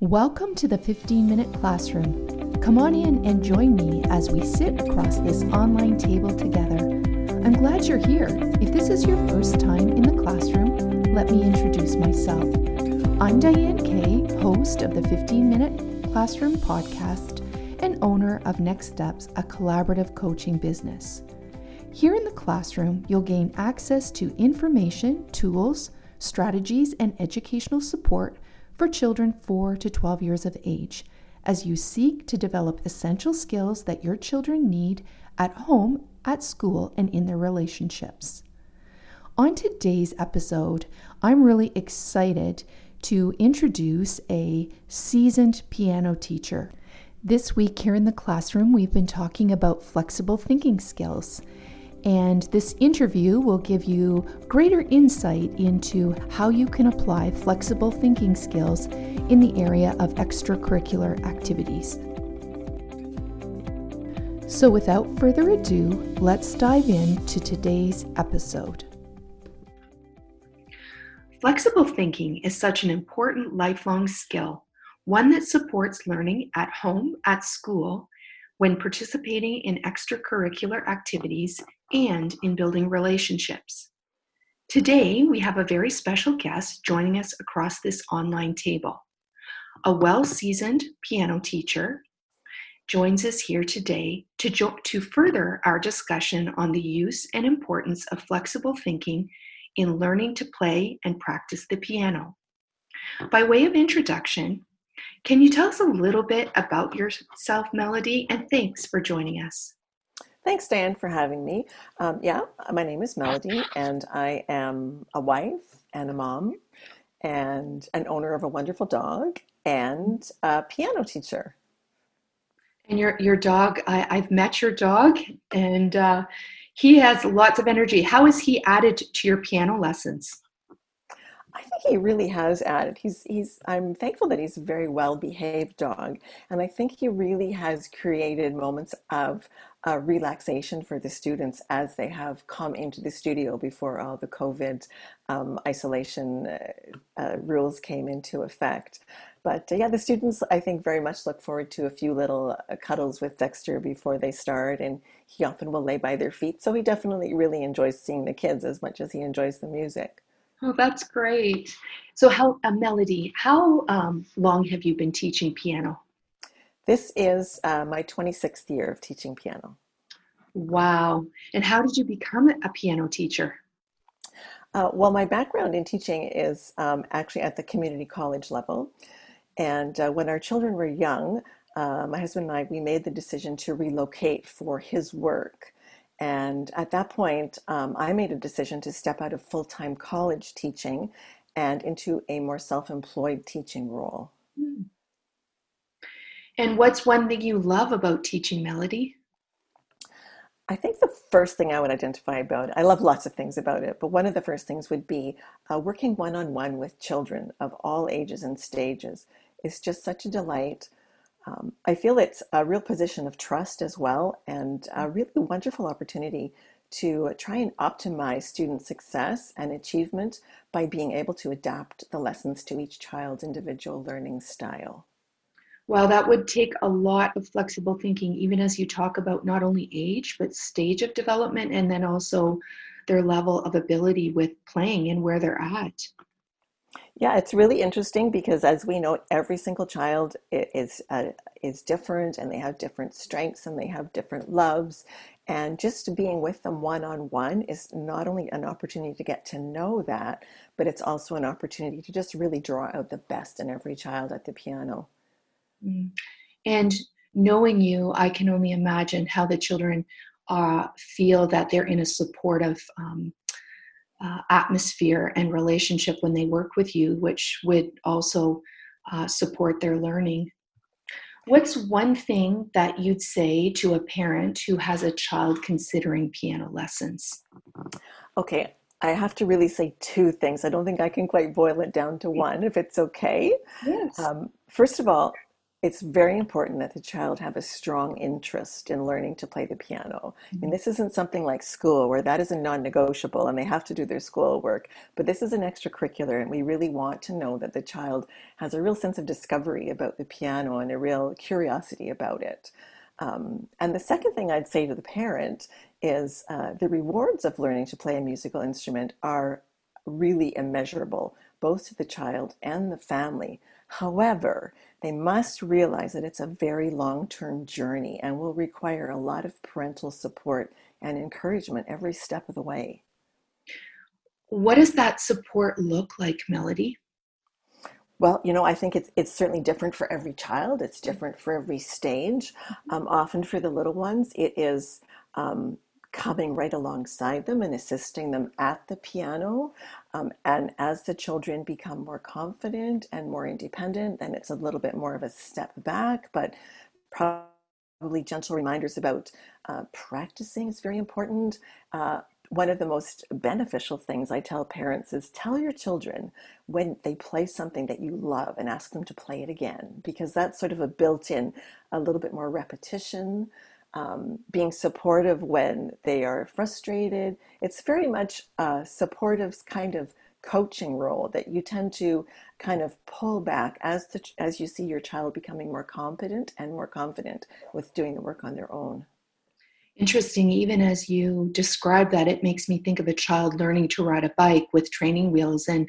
Welcome to the 15 Minute Classroom. Come on in and join me as we sit across this online table together. I'm glad you're here. If this is your first time in the classroom, let me introduce myself. I'm Diane Kay, host of the 15 Minute Classroom podcast and owner of Next Steps, a collaborative coaching business. Here in the classroom, you'll gain access to information, tools, strategies, and educational support for children 4 to 12 years of age as you seek to develop essential skills that your children need at home, at school, and in their relationships. On today's episode, I'm really excited to introduce a seasoned piano teacher. This week here in the classroom, we've been talking about flexible thinking skills. And this interview will give you greater insight into how you can apply flexible thinking skills in the area of extracurricular activities. So, without further ado, let's dive into today's episode. Flexible thinking is such an important lifelong skill, one that supports learning at home, at school, when participating in extracurricular activities, and in building relationships. Today, we have a very special guest joining us across this online table. A well seasoned piano teacher joins us here today to, jo- to further our discussion on the use and importance of flexible thinking in learning to play and practice the piano. By way of introduction, can you tell us a little bit about yourself, Melody? And thanks for joining us. Thanks, Dan, for having me. Um, yeah, my name is Melody, and I am a wife and a mom, and an owner of a wonderful dog, and a piano teacher. And your your dog, I, have met your dog, and uh, he has lots of energy. How has he added to your piano lessons? I think he really has added. He's he's. I'm thankful that he's a very well behaved dog, and I think he really has created moments of uh, relaxation for the students as they have come into the studio before all the COVID um, isolation uh, uh, rules came into effect. But uh, yeah, the students, I think, very much look forward to a few little uh, cuddles with Dexter before they start, and he often will lay by their feet. So he definitely really enjoys seeing the kids as much as he enjoys the music. Oh, that's great. So, how a uh, melody? How um, long have you been teaching piano? This is uh, my 26th year of teaching piano. Wow. And how did you become a piano teacher? Uh, well, my background in teaching is um, actually at the community college level. And uh, when our children were young, uh, my husband and I, we made the decision to relocate for his work. And at that point, um, I made a decision to step out of full time college teaching and into a more self employed teaching role. Hmm. And what's one thing you love about teaching melody? I think the first thing I would identify about it, I love lots of things about it, but one of the first things would be uh, working one on one with children of all ages and stages is just such a delight. Um, I feel it's a real position of trust as well, and a really wonderful opportunity to try and optimize student success and achievement by being able to adapt the lessons to each child's individual learning style. Well, that would take a lot of flexible thinking, even as you talk about not only age, but stage of development, and then also their level of ability with playing and where they're at. Yeah, it's really interesting because, as we know, every single child is uh, is different, and they have different strengths, and they have different loves. And just being with them one on one is not only an opportunity to get to know that, but it's also an opportunity to just really draw out the best in every child at the piano. Mm. And knowing you, I can only imagine how the children uh, feel that they're in a supportive um, uh, atmosphere and relationship when they work with you, which would also uh, support their learning. What's one thing that you'd say to a parent who has a child considering piano lessons? Okay, I have to really say two things. I don't think I can quite boil it down to one, if it's okay. Yes. Um, first of all, it's very important that the child have a strong interest in learning to play the piano. Mm-hmm. I mean, this isn't something like school where that is a non negotiable and they have to do their schoolwork, but this is an extracurricular, and we really want to know that the child has a real sense of discovery about the piano and a real curiosity about it. Um, and the second thing I'd say to the parent is uh, the rewards of learning to play a musical instrument are really immeasurable, both to the child and the family. However, they must realize that it's a very long term journey and will require a lot of parental support and encouragement every step of the way. What does that support look like, Melody? Well, you know, I think it's it's certainly different for every child. It's different for every stage. Mm-hmm. Um, often for the little ones, it is um, coming right alongside them and assisting them at the piano. Um, and as the children become more confident and more independent, then it's a little bit more of a step back, but probably gentle reminders about uh, practicing is very important. Uh, one of the most beneficial things I tell parents is tell your children when they play something that you love and ask them to play it again, because that's sort of a built in, a little bit more repetition um, being supportive when they are frustrated. It's very much a supportive kind of coaching role that you tend to kind of pull back as the, as you see your child becoming more competent and more confident with doing the work on their own. Interesting. Even as you describe that, it makes me think of a child learning to ride a bike with training wheels. And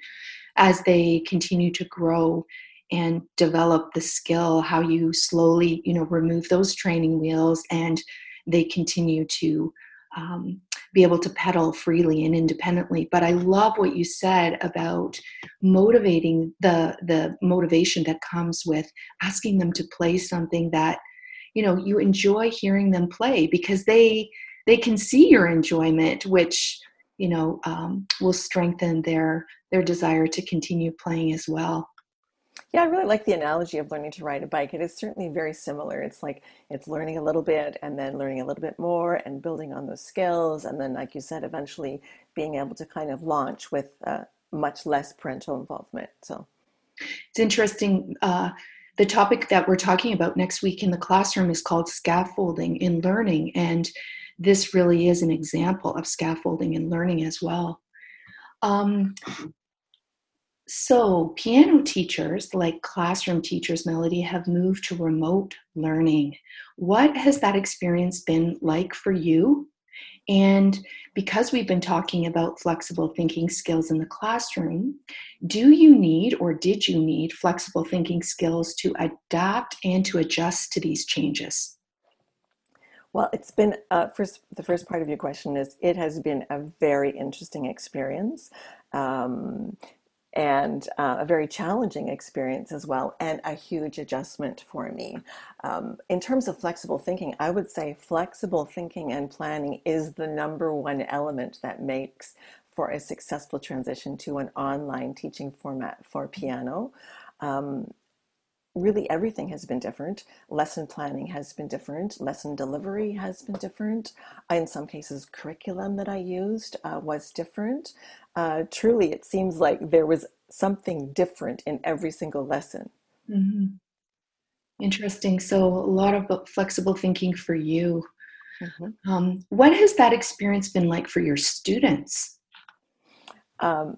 as they continue to grow and develop the skill how you slowly you know remove those training wheels and they continue to um, be able to pedal freely and independently. But i love what you said about motivating the the motivation that comes with asking them to play something that you know you enjoy hearing them play because they they can see your enjoyment which you know um, will strengthen their their desire to continue playing as well yeah, I really like the analogy of learning to ride a bike. It is certainly very similar. It's like it's learning a little bit and then learning a little bit more and building on those skills. And then, like you said, eventually being able to kind of launch with uh, much less parental involvement. So it's interesting. Uh, the topic that we're talking about next week in the classroom is called scaffolding in learning. And this really is an example of scaffolding in learning as well. Um, so, piano teachers, like classroom teachers, Melody, have moved to remote learning. What has that experience been like for you? And because we've been talking about flexible thinking skills in the classroom, do you need or did you need flexible thinking skills to adapt and to adjust to these changes? Well, it's been uh, first. The first part of your question is it has been a very interesting experience. Um, and uh, a very challenging experience as well, and a huge adjustment for me. Um, in terms of flexible thinking, I would say flexible thinking and planning is the number one element that makes for a successful transition to an online teaching format for piano. Um, really everything has been different. Lesson planning has been different. Lesson delivery has been different. In some cases, curriculum that I used uh, was different. Uh, truly, it seems like there was something different in every single lesson. Mm-hmm. Interesting. So, a lot of flexible thinking for you. Mm-hmm. Um, what has that experience been like for your students? Um,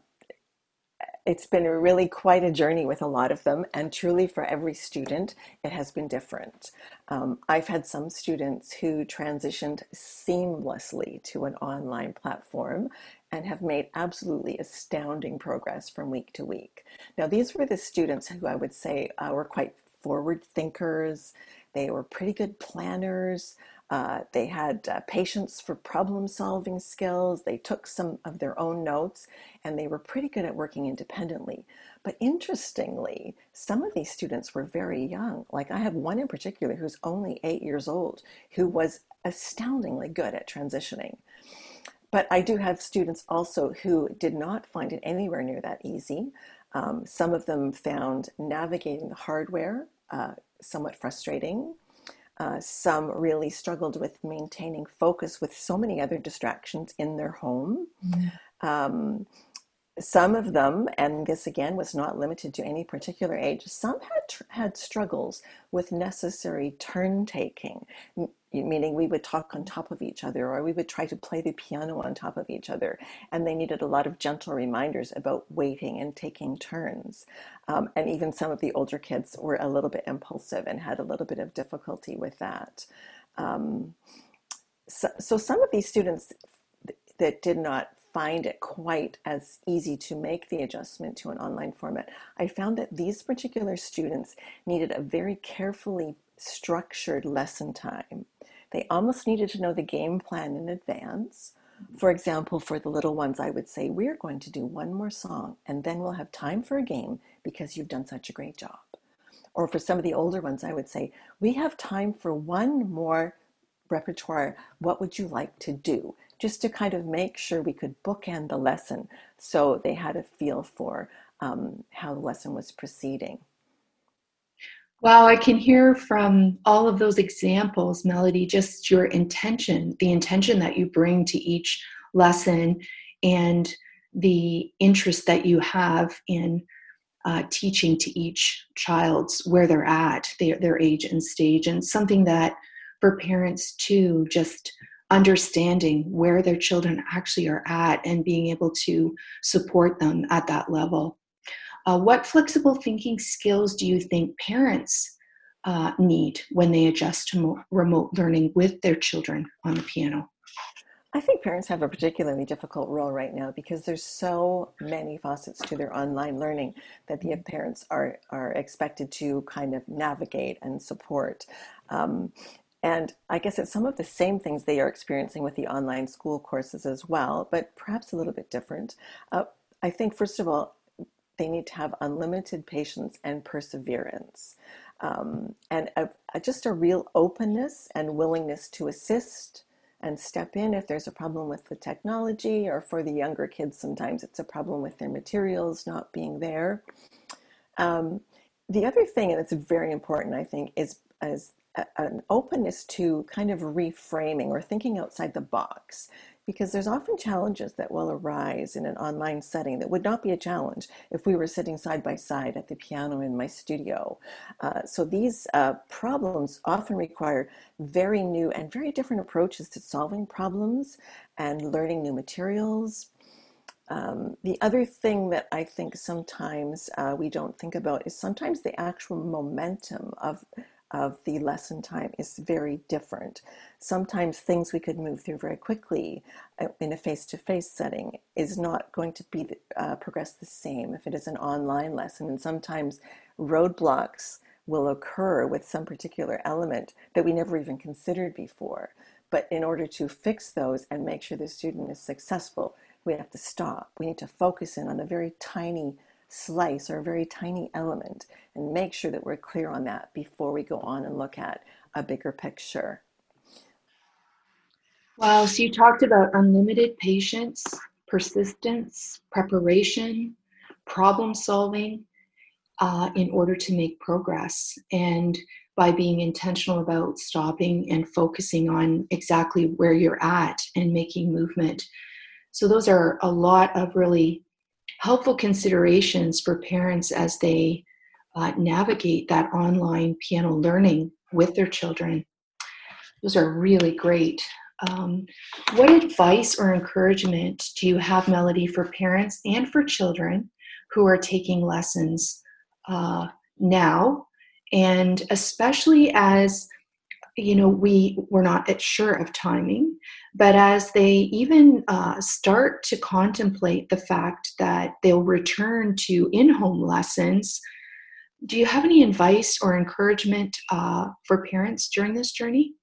it's been really quite a journey with a lot of them, and truly for every student, it has been different. Um, I've had some students who transitioned seamlessly to an online platform and have made absolutely astounding progress from week to week. Now, these were the students who I would say uh, were quite forward thinkers. They were pretty good planners. Uh, they had uh, patience for problem solving skills. They took some of their own notes and they were pretty good at working independently. But interestingly, some of these students were very young. Like I have one in particular who's only eight years old who was astoundingly good at transitioning. But I do have students also who did not find it anywhere near that easy. Um, some of them found navigating the hardware uh, somewhat frustrating. Uh, some really struggled with maintaining focus with so many other distractions in their home. Mm-hmm. Um, some of them, and this again was not limited to any particular age, some had, had struggles with necessary turn taking, meaning we would talk on top of each other or we would try to play the piano on top of each other. And they needed a lot of gentle reminders about waiting and taking turns. Um, and even some of the older kids were a little bit impulsive and had a little bit of difficulty with that. Um, so, so some of these students that did not find it quite as easy to make the adjustment to an online format, I found that these particular students needed a very carefully structured lesson time. They almost needed to know the game plan in advance. For example, for the little ones, I would say, We're going to do one more song and then we'll have time for a game because you've done such a great job. Or for some of the older ones, I would say, We have time for one more repertoire. What would you like to do? just to kind of make sure we could bookend the lesson so they had a feel for um, how the lesson was proceeding. Wow, I can hear from all of those examples, Melody, just your intention, the intention that you bring to each lesson, and the interest that you have in uh, teaching to each child's where they're at, their, their age and stage, and something that for parents too, just understanding where their children actually are at and being able to support them at that level. Uh, what flexible thinking skills do you think parents uh, need when they adjust to mo- remote learning with their children on the piano? I think parents have a particularly difficult role right now because there's so many facets to their online learning that the parents are are expected to kind of navigate and support. Um, and I guess it's some of the same things they are experiencing with the online school courses as well, but perhaps a little bit different. Uh, I think, first of all, they need to have unlimited patience and perseverance. Um, and a, a, just a real openness and willingness to assist and step in if there's a problem with the technology, or for the younger kids, sometimes it's a problem with their materials not being there. Um, the other thing, and it's very important, I think, is, is an openness to kind of reframing or thinking outside the box because there's often challenges that will arise in an online setting that would not be a challenge if we were sitting side by side at the piano in my studio. Uh, so these uh, problems often require very new and very different approaches to solving problems and learning new materials. Um, the other thing that I think sometimes uh, we don't think about is sometimes the actual momentum of of the lesson time is very different. Sometimes things we could move through very quickly uh, in a face to face setting is not going to be uh, progress the same if it is an online lesson. And sometimes roadblocks will occur with some particular element that we never even considered before. But in order to fix those and make sure the student is successful, we have to stop. We need to focus in on a very tiny slice or a very tiny element and make sure that we're clear on that before we go on and look at a bigger picture. Wow, so you talked about unlimited patience, persistence, preparation, problem solving uh, in order to make progress. And by being intentional about stopping and focusing on exactly where you're at and making movement. So, those are a lot of really helpful considerations for parents as they uh, navigate that online piano learning with their children. Those are really great. Um, what advice or encouragement do you have, Melody, for parents and for children who are taking lessons uh, now, and especially as you know we we're not sure of timing but as they even uh, start to contemplate the fact that they'll return to in-home lessons do you have any advice or encouragement uh, for parents during this journey?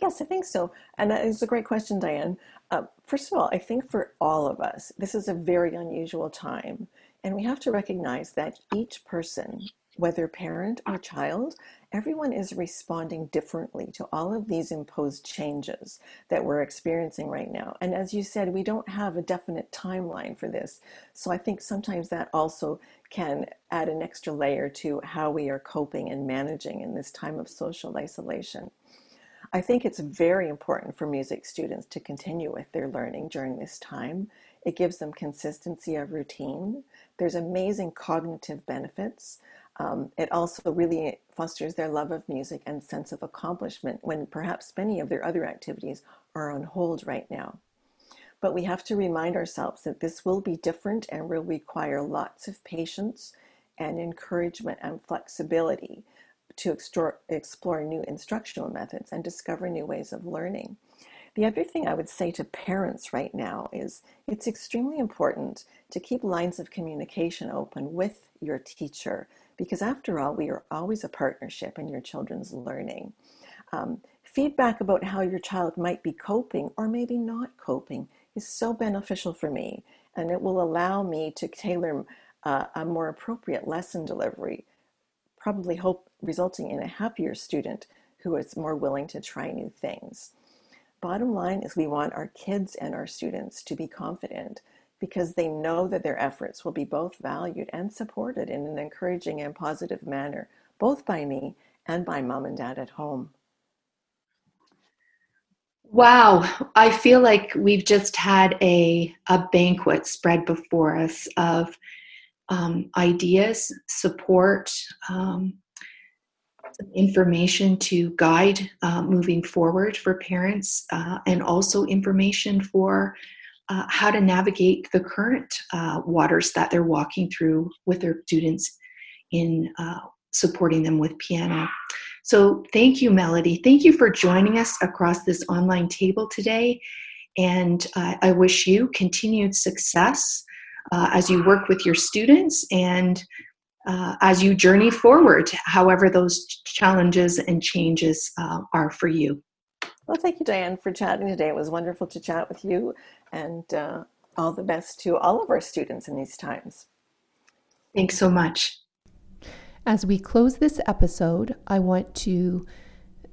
Yes i think so. And that is a great question diane. Uh, first of all i think for all of us this is a very unusual time and we have to recognize that each person whether parent or child, everyone is responding differently to all of these imposed changes that we're experiencing right now. And as you said, we don't have a definite timeline for this. So I think sometimes that also can add an extra layer to how we are coping and managing in this time of social isolation. I think it's very important for music students to continue with their learning during this time. It gives them consistency of routine. There's amazing cognitive benefits. Um, it also really fosters their love of music and sense of accomplishment when perhaps many of their other activities are on hold right now. But we have to remind ourselves that this will be different and will require lots of patience and encouragement and flexibility to explore, explore new instructional methods and discover new ways of learning. The other thing I would say to parents right now is it's extremely important to keep lines of communication open with your teacher because, after all, we are always a partnership in your children's learning. Um, feedback about how your child might be coping or maybe not coping is so beneficial for me, and it will allow me to tailor uh, a more appropriate lesson delivery, probably hope resulting in a happier student who is more willing to try new things. Bottom line is we want our kids and our students to be confident because they know that their efforts will be both valued and supported in an encouraging and positive manner, both by me and by mom and dad at home. Wow, I feel like we've just had a, a banquet spread before us of um, ideas, support, um, information to guide uh, moving forward for parents, uh, and also information for uh, how to navigate the current uh, waters that they're walking through with their students in uh, supporting them with piano. So, thank you, Melody. Thank you for joining us across this online table today. And uh, I wish you continued success uh, as you work with your students and uh, as you journey forward, however, those challenges and changes are for you. Well, thank you, Diane, for chatting today. It was wonderful to chat with you, and uh, all the best to all of our students in these times. Thanks so much. As we close this episode, I want to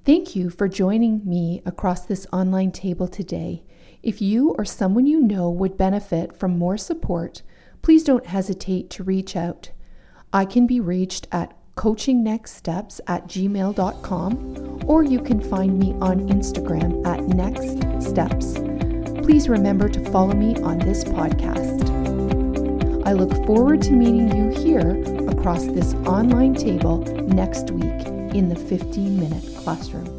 thank you for joining me across this online table today. If you or someone you know would benefit from more support, please don't hesitate to reach out. I can be reached at coachingnextsteps at gmail.com or you can find me on Instagram at Next Steps. Please remember to follow me on this podcast. I look forward to meeting you here across this online table next week in the 15 minute classroom.